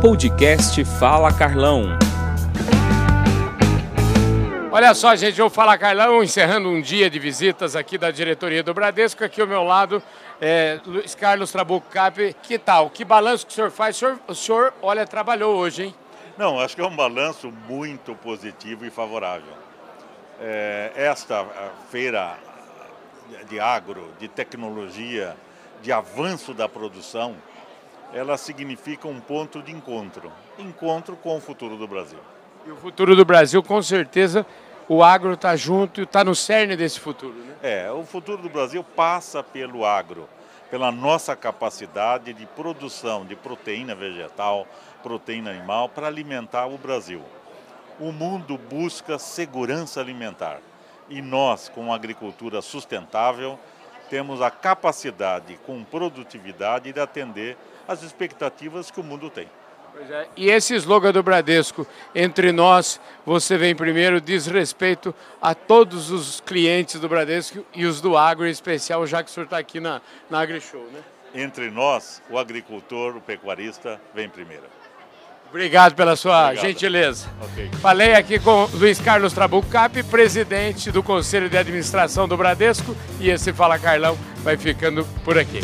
Podcast Fala Carlão. Olha só, gente, eu vou falar Carlão, encerrando um dia de visitas aqui da diretoria do Bradesco. Aqui ao meu lado, é, Luiz Carlos Trabuco Cap. Que tal? Que balanço que o senhor faz? O senhor, o senhor, olha, trabalhou hoje, hein? Não, acho que é um balanço muito positivo e favorável. É, esta feira de agro, de tecnologia, de avanço da produção, ela significa um ponto de encontro. Encontro com o futuro do Brasil. E o futuro do Brasil, com certeza, o agro está junto e está no cerne desse futuro. Né? É, o futuro do Brasil passa pelo agro, pela nossa capacidade de produção de proteína vegetal, proteína animal para alimentar o Brasil. O mundo busca segurança alimentar e nós, com agricultura sustentável, temos a capacidade, com produtividade, de atender as expectativas que o mundo tem. É. E esse slogan do Bradesco, entre nós, você vem primeiro, diz respeito a todos os clientes do Bradesco e os do agro em especial, já que o senhor está aqui na, na AgriShow, né? Entre nós, o agricultor, o pecuarista, vem primeiro. Obrigado pela sua Obrigado. gentileza. Okay. Falei aqui com Luiz Carlos Trabuco Cap, presidente do Conselho de Administração do Bradesco, e esse Fala Carlão vai ficando por aqui.